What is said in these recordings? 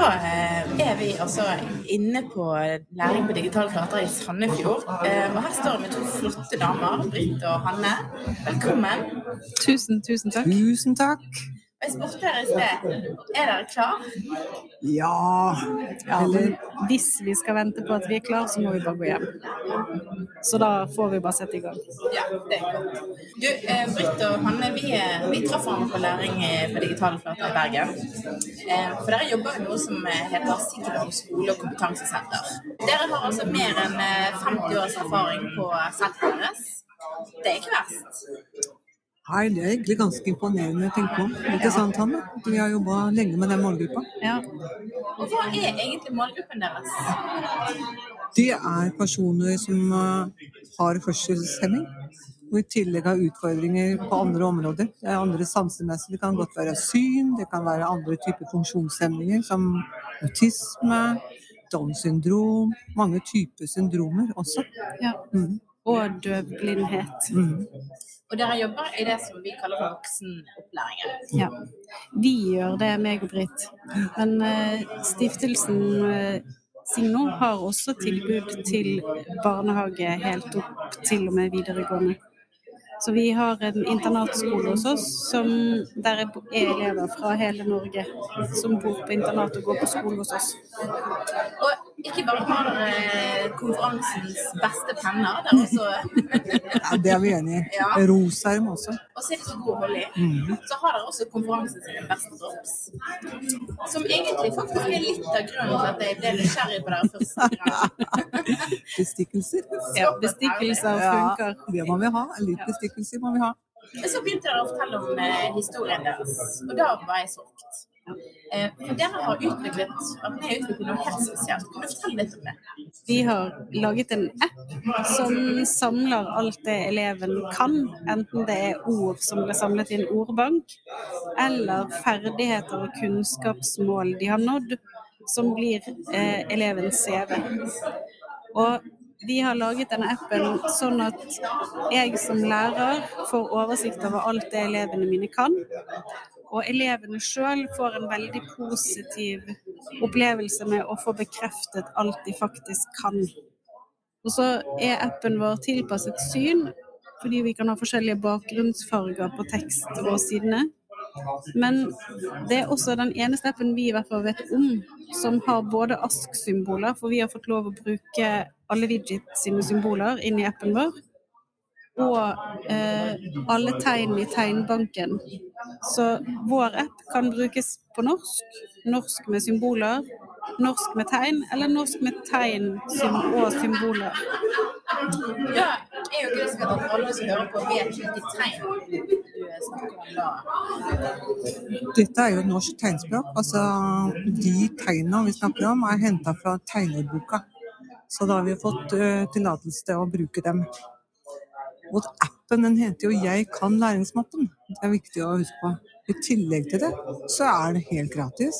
Eh, er vi altså inne på Læring på digital flater i Sandefjord. Eh, og her står vi med to flotte damer, Britt og Hanne. Velkommen. Tusen, tusen takk. Tusen takk. Jeg spurte dere i sted, er dere klar? Ja Ja, men hvis vi skal vente på at vi er klar, så må vi bare gå hjem. Så da får vi bare sette i gang. Ja, det er godt. Du, eh, Britt og Hanne, vi, eh, vi traff hverandre på læring eh, på digitale flater i Bergen. Eh, for dere jobber jo noe som eh, heter Sikkerhet skole- og kompetansesenter. Dere har altså mer enn eh, 50 års erfaring på senteret deres. Det er ikke verst. Nei, det er egentlig ganske imponerende å tenke på. Ikke sant, Hanne? Vi har jobba lenge med den målgruppa. Ja. Og hva er egentlig målgruppen deres? Det er personer som eh, har hørselshemming. Og i tillegg har utfordringer på andre områder. Det er andre sansemessige. Det kan godt være syn, det kan være andre typer funksjonshemninger som autisme, Downs syndrom. Mange typer syndromer også. ja. Mm. Og døvblindhet. Mm. Og dere jobber i det som vi kaller for voksenopplæringen. Ja. Vi gjør det, meg og Britt. Men uh, stiftelsen uh, Signo har også tilbud til barnehage helt opp til og med videregående. Så vi har en internatskole hos oss som, der er elever fra hele Norge som bor på internat og går på skole hos oss. Og ikke bare har dere konferansens beste penner, det er også Ja, det er vi enig i. Ja. Rosheim også. og så er det så god å holde i. Mm. Så har dere også konferansen sin beste drops. Som egentlig faktisk er litt av grunnen til at jeg ble nysgjerrig på dere første gang. Bestikkelser. Ja, bestikkelser funker. det må vi ha. Litt bestikkelser må vi ha. Så begynte dere å fortelle om eh, historien deres, og da var jeg solgt. Eh, for dere har utviklet har utviklet noe helt spesielt. Kan du fortelle litt om det? Vi har laget en app som samler alt det eleven kan, enten det er ord som blir samlet i en ordbank, eller ferdigheter og kunnskapsmål de har nådd, som blir eh, elevens CV. Og vi har laget denne appen sånn at jeg som lærer får oversikt over alt det elevene mine kan. Og elevene sjøl får en veldig positiv opplevelse med å få bekreftet alt de faktisk kan. Og så er appen vår tilpasset syn, fordi vi kan ha forskjellige bakgrunnsfarger på tekst og sidene. Men det er også den eneste appen vi i hvert fall vet om som har både ASK-symboler, for vi har fått lov å bruke alle Widget sine symboler inn i appen vår, og eh, alle tegn i tegnbanken. Så vår app kan brukes på norsk, norsk med symboler, norsk med tegn, eller norsk med tegn som og symboler. Jeg er jo ikke sikker at alle som hører på, vet hvilke tegn du snakker om da. Dette er jo norsk tegnspråk. Altså, de tegnene vi snakker om, er henta fra tegnerboka. Så da har vi fått uh, tillatelse til å bruke dem. Og appen den heter jo 'Jeg kan læringsmappen'. Det er viktig å huske på. I tillegg til det, så er det helt gratis.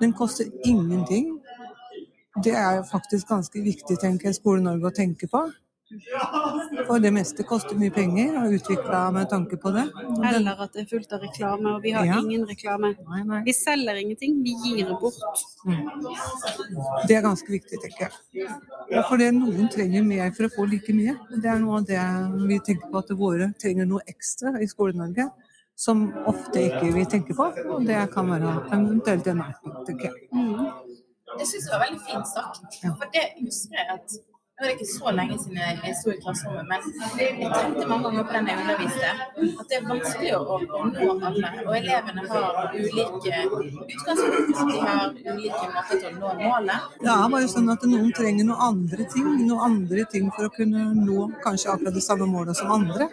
Den koster ingenting. Det er faktisk ganske viktig, tenker jeg, Skole-Norge å tenke på. For det meste koster mye penger, og utvikla med tanke på det. Eller at det er fullt av reklame, og vi har Ja. ingen reklame. Nei, nei. Vi selger ingenting, vi gir bort. Det er ganske viktig, tenker jeg. Ja, for det noen trenger mer for å få like mye. Det er noe av det vi tenker på at våre trenger noe ekstra i Skole-Norge. Som ofte ikke vi tenker på. Og det kan være eventuelt en app, tenker jeg. Det syns jeg var veldig fint sagt. For det husker jeg at nå er det ikke så lenge siden jeg sto i klasserommet, men jeg tenkte mange ganger på den jeg underviste, at det er vanskelig å, nå alle. Og elevene har ulike utgangspunkt. De har ulike måter til å nå målet. Det er bare sånn at noen trenger noen andre ting. Noen andre ting for å kunne nå kanskje akkurat det samme målet som andre.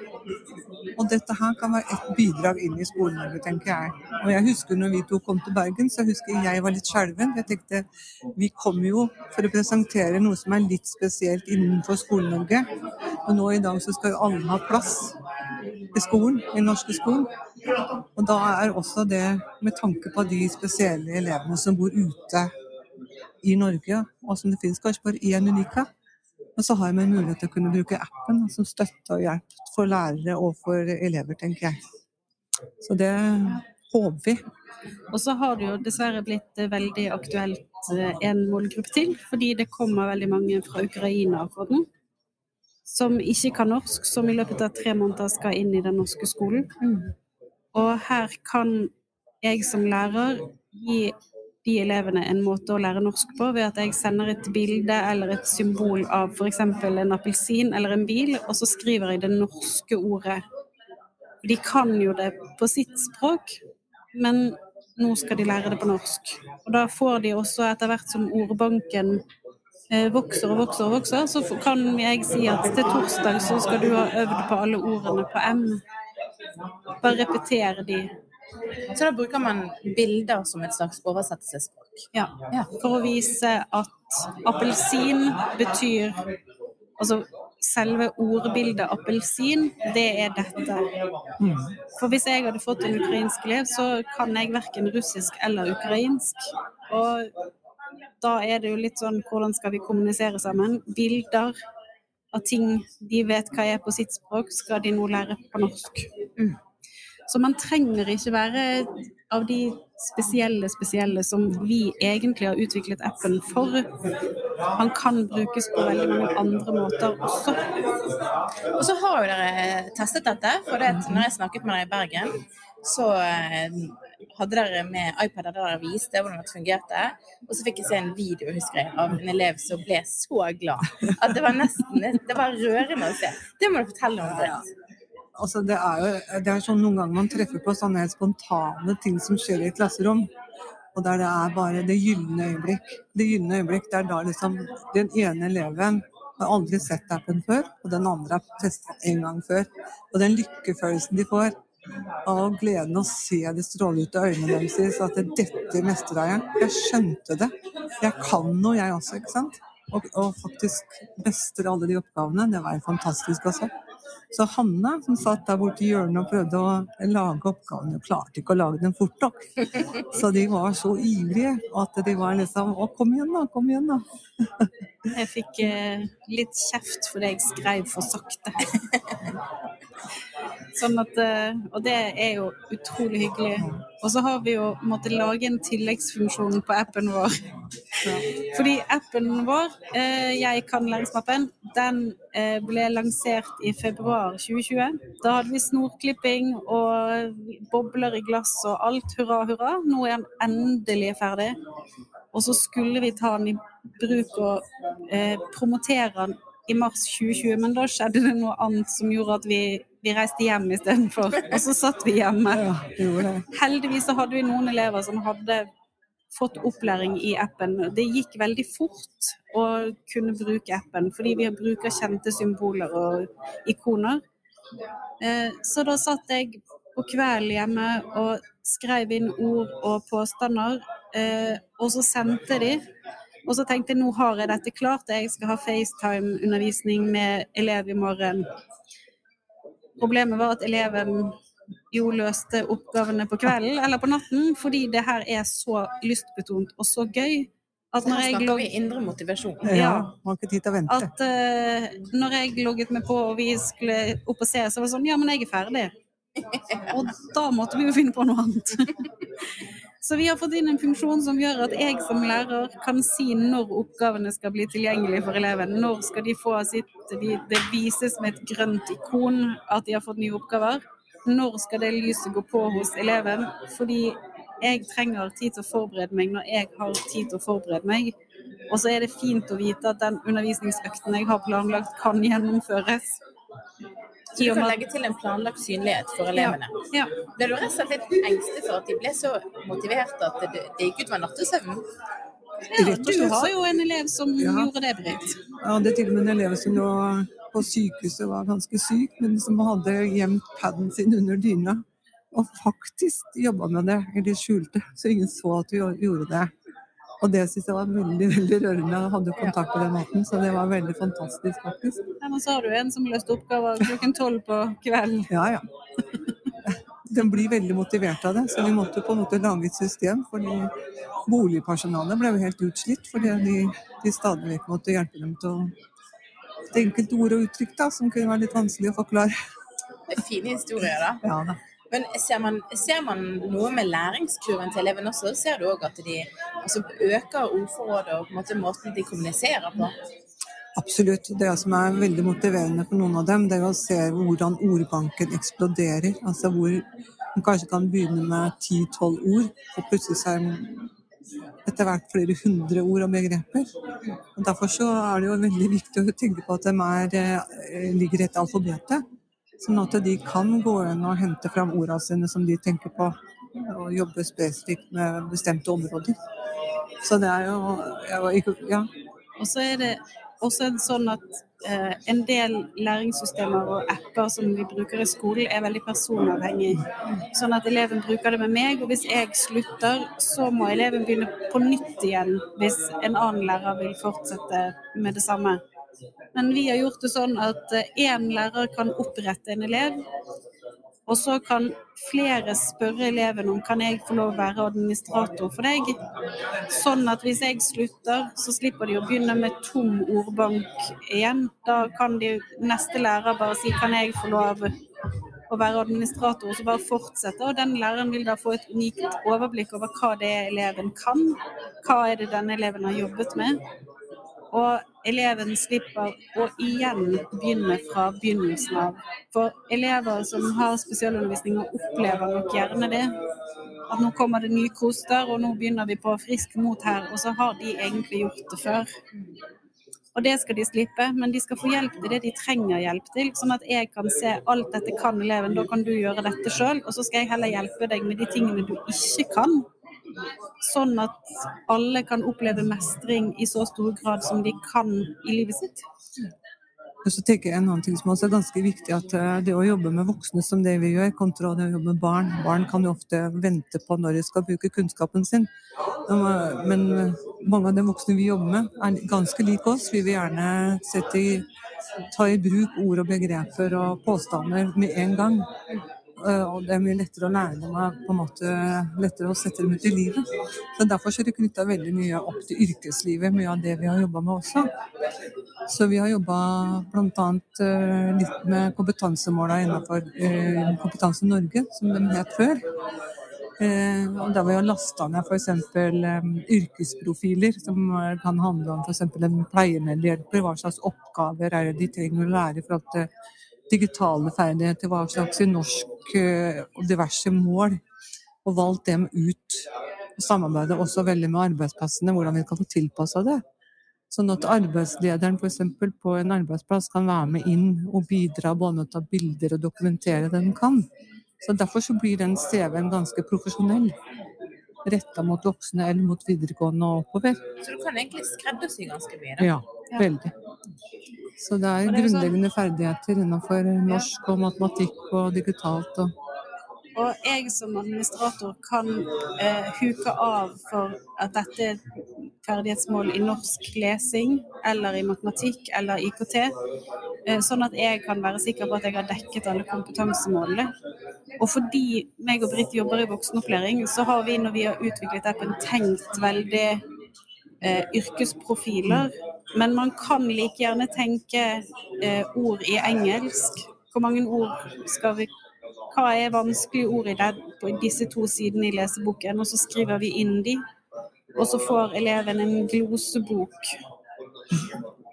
Og dette her kan være et bidrag inn i Skole-Norge, tenker jeg. Og jeg husker når vi to kom til Bergen, så husker jeg jeg var litt skjelven. Jeg tenkte vi kommer jo for å presentere noe som er litt spesielt innenfor Skole-Norge. Og nå i dag så skal jo alle ha plass i skolen, i norske skolen. Og da er også det med tanke på de spesielle elevene som bor ute i Norge, og som det finnes kanskje bare én Unika. Og så har vi mulighet til å kunne bruke appen som støtte og hjelp for lærere og for elever, tenker jeg. Så det håper vi. Og så har det jo dessverre blitt eh, veldig aktuelt eh, en målgruppe til, fordi det kommer veldig mange fra Ukraina akkurat nå. Som ikke kan norsk, som i løpet av tre måneder skal inn i den norske skolen. Og her kan jeg som lærer gi de elevene en måte å lære norsk på ved at jeg sender et bilde eller et symbol av f.eks. en appelsin eller en bil, og så skriver jeg det norske ordet. De kan jo det på sitt språk, men nå skal de lære det på norsk. Og da får de også etter hvert som ordbanken eh, vokser og vokser og vokser, så kan jeg si at til torsdag så skal du ha øvd på alle ordene på M. Bare repetere de. Så da bruker man bilder som et slags oversettelsesspråk. Ja. For å vise at appelsin betyr Altså selve ordbildet appelsin, det er dette. For hvis jeg hadde fått en ukrainsk elev, så kan jeg verken russisk eller ukrainsk. Og da er det jo litt sånn hvordan skal vi kommunisere sammen? Bilder av ting de vet hva er på sitt språk, skal de nå lære på norsk. Så man trenger ikke være av de spesielle, spesielle som vi egentlig har utviklet appen for. Han kan brukes på veldig mange andre måter også. Og så har jo dere testet dette, for det, når jeg snakket med dere i Bergen, så eh, hadde dere med iPader der dere viste hvordan det fungerte. Og så fikk jeg se en video husker jeg, av en elev som ble så glad at det var nesten det var rørende å se. Det må du fortelle om. Britt. Altså, det er jo det er sånn noen ganger man treffer på sånne helt spontane ting som skjer i et klasserom. Og der det er bare det gylne øyeblikk. Det gylne øyeblikk, det er da liksom den ene eleven har aldri sett appen før, og den andre har testet en gang før. Og den lykkefølelsen de får av gleden å se det stråle ut av øynene deres, at dette mestrer jeg. Jeg skjønte det. Jeg kan noe, jeg også, ikke sant? Og, og faktisk mestre alle de oppgavene. Det var fantastisk se. Så Hanne, som satt der borte i hjørnet og prøvde å lage oppgavene, klarte ikke å lage dem fort nok. Så de var så ivrige at de var liksom Å, kom igjen, da! Kom igjen, da! Jeg fikk eh, litt kjeft fordi jeg skrev for sakte. Sånn at, eh, og det er jo utrolig hyggelig. Og så har vi jo måttet lage en tilleggsfunksjon på appen vår. Fordi appen vår, eh, Jeg kan læringsmappen, den eh, ble lansert i februar 2020. Da hadde vi snorklipping og bobler i glass og alt. Hurra, hurra. Nå er den endelig ferdig. Og så skulle vi ta den i bruk og promotere den i mars 2020, men da skjedde det noe annet som gjorde at vi, vi reiste hjem istedenfor. Og så satt vi hjemme. Ja. Heldigvis så hadde vi noen elever som hadde fått opplæring i appen. Det gikk veldig fort å kunne bruke appen, fordi vi bruker kjente symboler og ikoner. Eh, Så da satt jeg på kvelden hjemme og skrev inn ord og påstander, eh, og så sendte de. Og så tenkte jeg nå har jeg dette klart, jeg skal ha FaceTime-undervisning med elev i morgen. Problemet var at eleven jo løste oppgavene på kvelden eller på natten, fordi det her er så lystbetont og så gøy at når jeg log indre motivasjon. Ja, man har ikke tid til å vente. at uh, når jeg logget meg på og vi skulle opp og se, så var det sånn Ja, men jeg er ferdig. Og da måtte vi jo finne på noe annet. Så vi har fått inn en funksjon som gjør at jeg som lærer kan si når oppgavene skal bli tilgjengelige for eleven. Når skal de få sitt Det vises med et grønt ikon at de har fått nye oppgaver. Når skal det lyset gå på hos eleven? Fordi jeg trenger tid til å forberede meg når jeg har tid til å forberede meg. Og så er det fint å vite at den undervisningsøkten jeg har planlagt, kan gjennomføres. Så du kan legge til en planlagt synlighet for elevene. Ja. Ble du rett og slett litt engstelig for at de ble så motiverte at det, det gikk utover nattesøvnen? ja, du har jo en elev som Ja. gjorde det, Britt. Jeg hadde til og med en elev som lå på sykehuset og var ganske syk, men som hadde gjemt paden sin under dyna. Og faktisk jobba med det eller skjulte, så ingen så at vi gjorde det. Og det syns jeg var veldig veldig rørende. Jeg hadde kontakt på den måten, så det var veldig fantastisk, faktisk. Ja, men så har du en som løste oppgaver klokken tolv på kvelden. Ja, ja. Den blir veldig motivert av det, så vi måtte på en måte lage et system. fordi boligpersonalet ble jo helt utslitt fordi de, de stadig vekk måtte hjelpe dem til å til enkelte ord og uttrykk da, som kunne være litt vanskelig å forklare. Det er fine historier, da. Ja da. Men ser man, ser man noe med læringskurven til elevene også? Ser du òg at de altså, øker ordforrådet og på en måte måten de kommuniserer på? Absolutt. Det som er veldig motiverende for noen av dem, det er å se hvordan ordbanken eksploderer. Altså hvor man kanskje kan begynne med ti-tolv ord, og plutselig så er etter hvert flere hundre ord og begreper. Og Derfor så er det jo veldig viktig å tenke på at de er, eh, ligger etter alfabetet. Sånn at de kan gå inn og hente fram ordene sine som de tenker på, og jobbe spesifikt med bestemte områder. Så det er jo Ja. Og så er det også er det sånn at eh, en del læringssystemer og apper som vi bruker i skolen, er veldig personavhengig. Sånn at eleven bruker det med meg, og hvis jeg slutter, så må eleven begynne på nytt igjen hvis en annen lærer vil fortsette med det samme. Men vi har gjort det sånn at én eh, lærer kan opprette en elev, og så kan flere spørre eleven om kan jeg få lov å være administrator for deg. Sånn at hvis jeg slutter, så slipper de å begynne med tom ordbank igjen. Da kan de neste lærer bare si kan jeg få lov å være administrator, og så bare fortsette. Og den læreren vil da få et unikt overblikk over hva det er eleven kan. Hva er det denne eleven har jobbet med. Og eleven slipper å igjen begynne fra begynnelsen av. For elever som har spesialundervisning, opplever nok gjerne det. At nå kommer det nye koster, og nå begynner vi på frisk mot her. Og så har de egentlig gjort det før. Og det skal de slippe, men de skal få hjelp til det de trenger hjelp til. Sånn at jeg kan se alt dette kan eleven, da kan du gjøre dette sjøl. Og så skal jeg heller hjelpe deg med de tingene du ikke kan. Sånn at alle kan oppleve mestring i så stor grad som de kan i livet sitt. Så tenker jeg En annen ting som også er ganske viktig, at eh, det å jobbe med voksne som det vi gjør, kontra det å jobbe med barn Barn kan jo ofte vente på når de skal bruke kunnskapen sin. Men eh, mange av de voksne vi jobber med, er ganske like oss. Vi vil gjerne sette i, ta i bruk ord og begreper og påstander med en gang. Eh, og det er mye lettere å lære dem på en måte lettere å sette dem ut i livet. Så Derfor er det knytta veldig mye opp til yrkeslivet, mye av det vi har jobba med også. Så vi har jobba bl.a. Eh, litt med kompetansemåla innenfor eh, Kompetanse Norge, som de het før. Og der vi har lasta ned f.eks. yrkesprofiler, som kan handle om f.eks. en pleiemedhjelper. Hva slags oppgaver er det de trenger å lære i forhold til digitale ferdigheter, hva slags norsk eh, og diverse mål. Og valgt dem ut. Og samarbeidet også veldig med arbeidsplassene, hvordan vi kan få tilpassa det. Sånn at arbeidslederen f.eks. på en arbeidsplass kan være med inn og bidra både med å ta bilder og dokumentere det den kan. Så Derfor så blir den CV-en ganske profesjonell. Retta mot voksne eller mot videregående og oppover. Så du kan egentlig skreddersy ganske mye? Da. Ja, veldig. Så det er grunnleggende ferdigheter innenfor norsk og matematikk og digitalt. Og, og jeg som administrator kan eh, huke av for at dette er ferdighetsmål i norsk lesing eller i matematikk eller IKT, eh, sånn at jeg kan være sikker på at jeg har dekket alle kompetansemålene. Og fordi meg og Britt jobber i voksenopplæring, så har vi når vi har utviklet appen tenkt veldig eh, yrkesprofiler men man kan like gjerne tenke eh, ord i engelsk. Hvor mange ord skal vi Hva er vanskelige ord i det, på disse to sidene i leseboken? Og så skriver vi inn de. Og så får eleven en glosebok.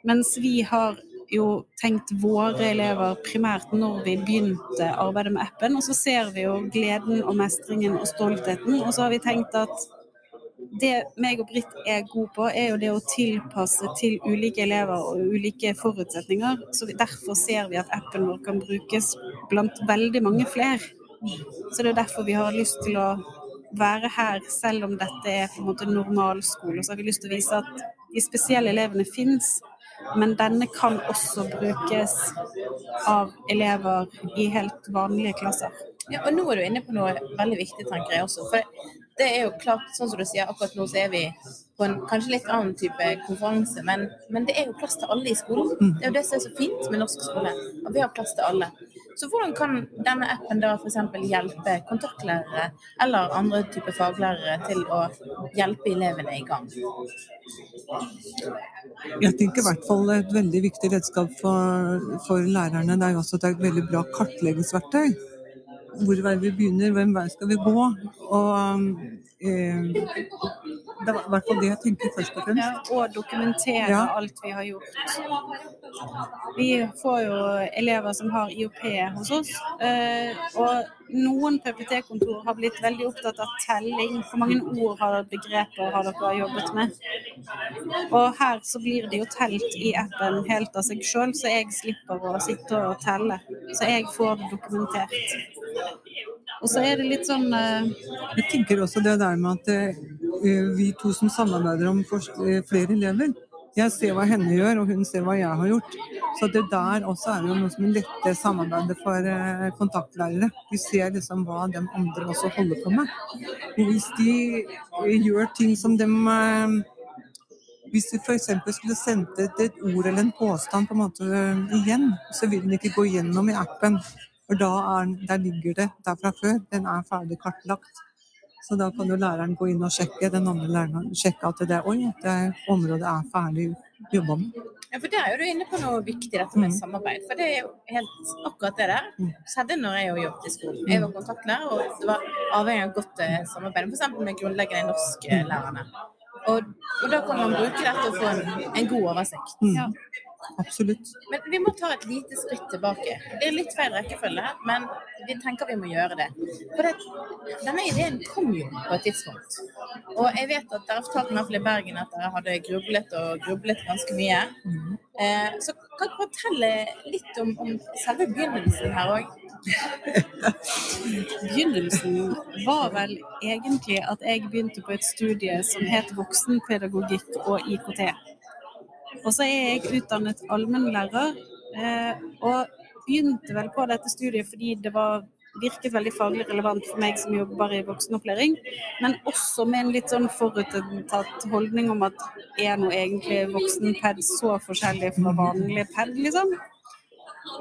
Mens vi har jo tenkt våre elever primært når vi begynte arbeidet med appen. Og så ser vi jo gleden og mestringen og stoltheten. Og så har vi tenkt at det meg og Britt er gode på, er jo det å tilpasse til ulike elever og ulike forutsetninger. Så Derfor ser vi at appen vår kan brukes blant veldig mange flere. Så det er derfor vi har lyst til å være her, selv om dette er på en måte normalskole. Så har vi lyst til å vise at de spesielle elevene fins, men denne kan også brukes av elever i helt vanlige klasser. Ja, og nå er du inne på noe veldig viktig, tenker jeg også. For det er jo klart, sånn som du sier, akkurat nå så er vi på en kanskje litt annen type konferanse, men, men det er jo plass til alle i skolen. Mm. Det er jo det som er så fint med norsk skole, at vi har plass til alle. Så hvordan kan denne appen da f.eks. hjelpe kontaktlærere eller andre typer faglærere til å hjelpe elevene i gang? Jeg tenker i hvert fall et veldig viktig redskap for, for lærerne det er jo også at det er et veldig bra kartleggingsverktøy. Hvor vi begynner, hvem vei skal vi gå. Og eh, det var i hvert fall det jeg tenker først og fremst. Ja, og dokumentere Ja. alt vi har gjort. Vi får jo elever som har IOP hos oss, eh, og noen PPT-kontor har blitt veldig opptatt av telling. Hvor mange ord har begreper har dere jobbet med? Og her så blir det jo telt i appen helt av seg sjøl, så jeg slipper å sitte og telle. Så jeg får det dokumentert. Og så er det litt sånn eh, Jeg tenker også det der med at eh, vi to som samarbeider om eh, flere elever, jeg ser hva henne gjør, og hun ser hva jeg har gjort. Så det der også er jo noe som letter samarbeidet for eh, kontaktlærere. Vi ser liksom hva de andre også holder på med. Og hvis de eh, gjør ting som de eh, Hvis vi f.eks. skulle sendt et, ord eller en påstand på en måte eh, igjen, så vil den ikke gå gjennom i appen. For da er, der ligger det der fra før. Den er ferdig kartlagt. Så da kan jo læreren gå inn og sjekke den andre læreren sjekke at det, oi, det området er ferdig jobba med. Ja, for Der er jo du inne på noe viktig, dette med Mm. samarbeid. For det er jo helt akkurat det der Mm. skjedde når jeg jo jobbet i skolen. Jeg var kontaktlærer, og det var avhengig av godt eh, samarbeid, f.eks. med grunnleggende norsklærerne. Og, og da kan man bruke dette og få en, en god oversikt. Mm. Ja. Absolutt. Men vi må ta et lite skritt tilbake. Det er litt feil rekkefølge, men vi tenker vi må gjøre det. For det, denne ideen kom jo på et tidspunkt. Og jeg vet at dere fortalte meg i Bergen at dere hadde grublet og grublet ganske mye. Mm. Eh, så kan dere fortelle litt om, om selve begynnelsen her òg? Begynnelsen var vel egentlig at jeg begynte på et studie som het voksenpedagogikk og IKT. Og så er jeg utdannet allmennlærer, eh, og begynte vel på dette studiet fordi det var virket veldig faglig relevant for meg som jobber i voksenopplæring, men også med en litt sånn forutinntatt holdning om at er nå egentlig voksenped så forskjellig fra vanlig ped, liksom?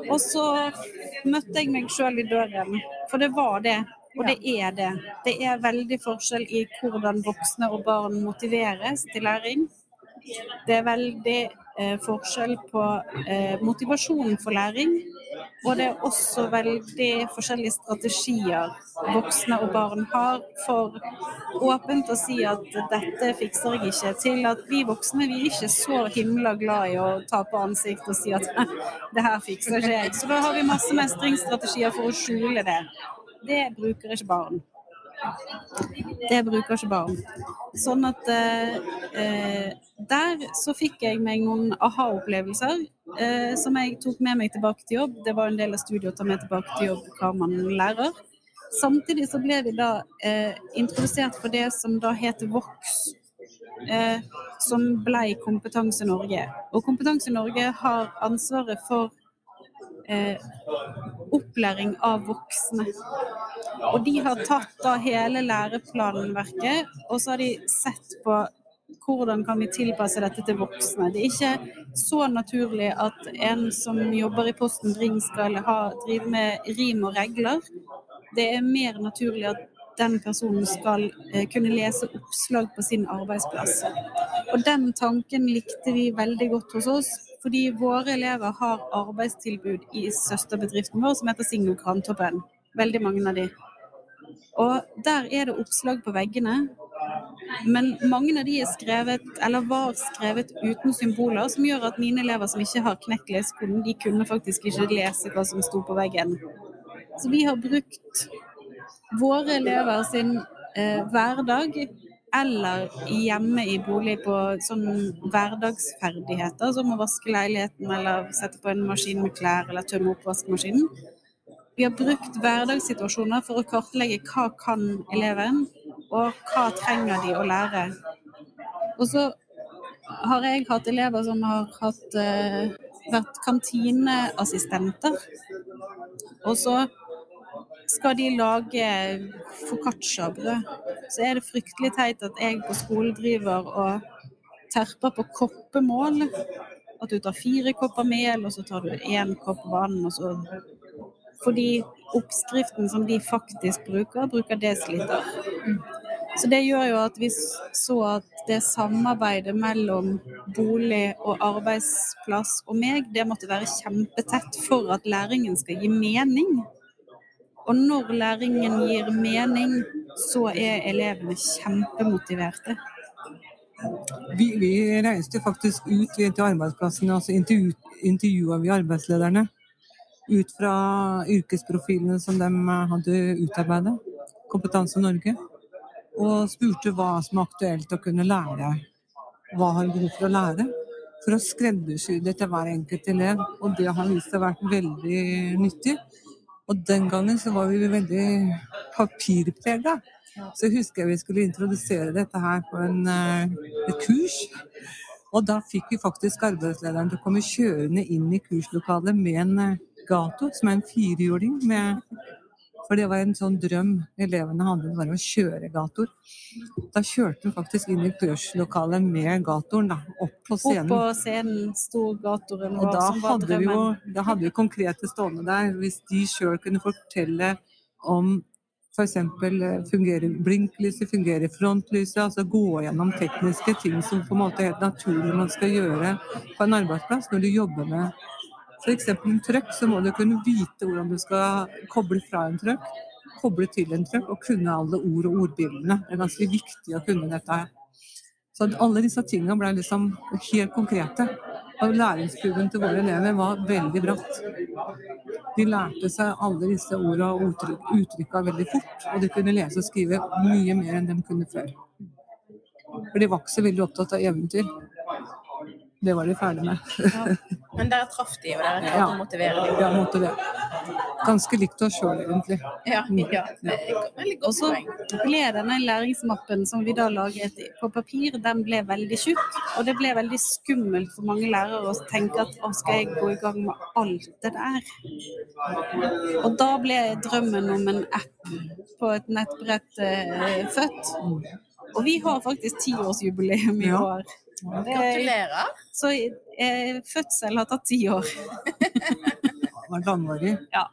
Og så møtte jeg meg sjøl i døren, for det var det. Og det er det. Det er veldig forskjell i hvordan voksne og barn motiveres til læring. Det er veldig eh, forskjell på eh, motivasjonen for læring. Og det er også veldig forskjellige strategier voksne og barn har for åpent å si at dette fikser jeg ikke, til at vi voksne vi er ikke så himla glad i å ta på ansikt og si at det her fikser ikke jeg. Så da har vi masse mestringsstrategier for å skjule det. Det bruker ikke barn. Det bruker ikke barn. Sånn at eh, eh, der så fikk jeg meg noen aha-opplevelser eh, som jeg tok med meg tilbake til jobb. Det var en del av studiet å ta med tilbake til jobb hva man lærer. Samtidig så ble vi da eh, introdusert for det som da heter Vox. Eh, som blei Kompetanse Norge. Og Kompetanse Norge har ansvaret for eh, opplæring av voksne. Og de har tatt da hele læreplanverket, og så har de sett på hvordan kan vi tilpasse dette til voksne. Det er ikke så naturlig at en som jobber i Posten Ring skal ha, drive med rim og regler. Det er mer naturlig at den personen skal eh, kunne lese oppslag på sin arbeidsplass. Og den tanken likte vi veldig godt hos oss, fordi våre elever har arbeidstilbud i søsterbedriften vår som heter Signo Krantoppen. Veldig mange av de. Og der er det oppslag på veggene. Men mange av de er skrevet, eller var skrevet uten symboler, som gjør at mine elever som ikke har knekt lesekoden, de kunne faktisk ikke lese hva som sto på veggen. Så vi har brukt våre elever sin eh, hverdag eller hjemme i bolig på sånn hverdagsferdigheter, som å vaske leiligheten eller sette på en maskin med klær eller tømme oppvaskmaskinen. Vi har brukt hverdagssituasjoner for å kartlegge hva kan eleven, og hva trenger de å lære. Og så har jeg hatt elever som har hatt, eh, vært kantineassistenter. Og så skal de lage foccacciabrød. Så er det fryktelig teit at jeg på skolen driver og terper på koppemål. At du tar fire kopper mel, og så tar du én kopp vann, og så Fordi oppskriften som de faktisk bruker, bruker desiliter. Så det gjør jo at vi så at det samarbeidet mellom bolig og arbeidsplass og meg, det måtte være kjempetett for at læringen skal gi mening. Og når læringen gir mening, så er elevene kjempemotiverte. Vi, vi reiste faktisk ut til arbeidsplassene, og så intervjua vi arbeidslederne. Ut fra yrkesprofilene som de hadde utarbeidet, Kompetanse Norge. Og spurte hva som er aktuelt å kunne lære. Hva har behov for å lære? For å skreddersy det til hver enkelt elev. Og det har vist seg å være veldig nyttig. Og den gangen så var vi veldig papirprega. Så husker jeg vi skulle introdusere dette her på en, eh, et kurs. Og da fikk vi faktisk arbeidslederen til å komme kjørende inn i kurslokalet med en eh, Gato, som er en firehjuling. Med, for det var en sånn drøm elevene hadde, var å kjøre gator. Da kjørte hun faktisk inn i kurslokalet med Gatoren, da, opp på scenen. Opp på scenen sto Gatoren vår, som var drømmen. vi jo, da hadde vi konkrete stående der. Hvis de sjøl kunne fortelle om f.eks. fungerer blinklyset, fungerer frontlyset, altså gå gjennom tekniske ting som på en måte er helt naturlig man skal gjøre på en arbeidsplass når du jobber med f.eks. en trøkk, så må du kunne vite hvordan du skal koble fra en trøkk, koble til en trøkk og kunne alle ord og ordbildene. Det er ganske viktig å kunne dette. Så alle disse tingene ble liksom helt konkrete. Og læringskurven til våre elever var veldig bratt. De lærte seg alle disse ordene og uttrykk, uttrykka veldig fort, og de kunne lese og skrive mye mer enn de kunne før. For de var ikke så veldig opptatt av eventyr. Det var de ferdig med. Men dere traff de, og dere klarte Ja. å motivere dem. Ja, motivere. det. Ganske likt oss sjøl, egentlig. Ja, ja. Det er et veldig Og godt så ble denne læringsmappen som vi da laget på papir, den ble veldig tjukk. Og det ble veldig skummelt for mange lærere å tenke at å, skal jeg gå i gang med alt det der? Og da ble drømmen om en app på et nettbrett eh, født. Og vi har faktisk tiårsjubileum i Ja. år. Gratulerer. så eh, fødsel har tatt ti år. Det var langvarig. Ja.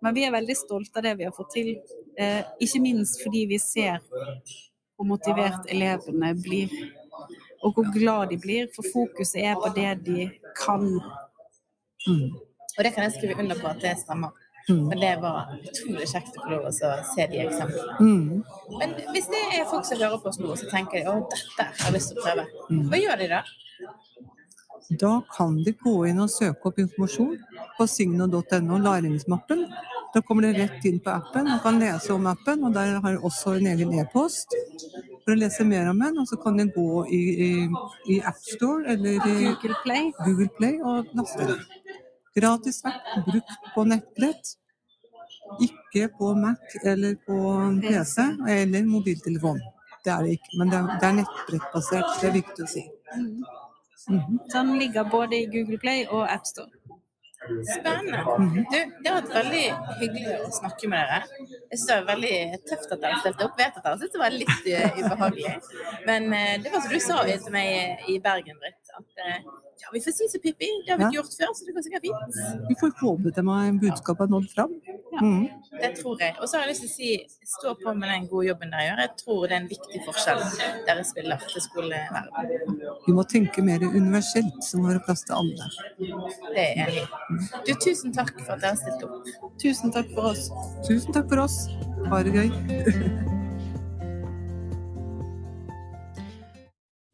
Men vi er veldig stolte av det vi har fått til. Eh, ikke minst fordi vi ser hvor motivert elevene blir, og hvor glad de blir. For fokuset er på det de kan. Mm. Og det kan jeg skrive under på at det stemmer. Mm. Men det var utrolig kjekt å få lov å se de eksemplene. Mm. Men hvis det er folk som hører på oss nå, så tenker de å, dette har jeg lyst til å prøve. Mm. Hva gjør de da? Da kan de gå inn og søke opp informasjon på signo.no, læringsmappen. Da kommer de rett inn på appen og kan lese om appen, og der har de også en egen e-post for å lese mer om den. Og så kan de gå i, i, i AppStore eller i Google Play. Google Play og laste den. Gratis app brukt på nettbrett. Ikke på Mac eller på PC eller mobiltelefon. Det er det ikke, men det er, det er nettbrettbasert. Det er viktig å si. Mhm. Så den ligger både i Google Play og AppStore. Spennende. Du, det har vært veldig hyggelig å snakke med dere. Jeg synes det var veldig tøft at dere stilte opp. Vet at dere syntes det var litt eh, ubehagelig. Men eh, det var som du sa til meg i Bergen, Britt, at eh, ja, vi får si så Pippi. Det har vi ikke gjort før, så det går sikkert fint. Vi får håpe at budskapet har nådd fram. Mhm. Det tror jeg. Og så har jeg lyst til å si stå på med den gode jobben dere gjør. Jeg tror det er en viktig forskjell dere spiller til skoleverden. Vi må tenke mer universelt, som må være plass til alle. Det er jeg enig. Du, tusen takk for at dere stilte opp. Tusen takk for oss. Tusen takk for oss. Ha det gøy.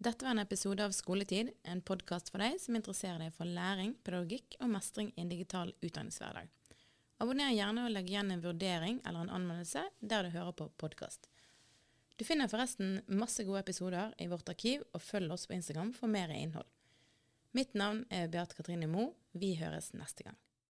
Dette var en episode av Skoletid, en podkast for deg som interesserer deg for læring, pedagogikk og mestring i en digital utdanningshverdag. Abonner gjerne og legg igjen en vurdering eller en anmeldelse der du hører på podkast. Du finner forresten masse gode episoder i vårt arkiv, og følg oss på Instagram for mer innhold. Mitt navn er Beate Katrine Moe. Vi høres neste gang.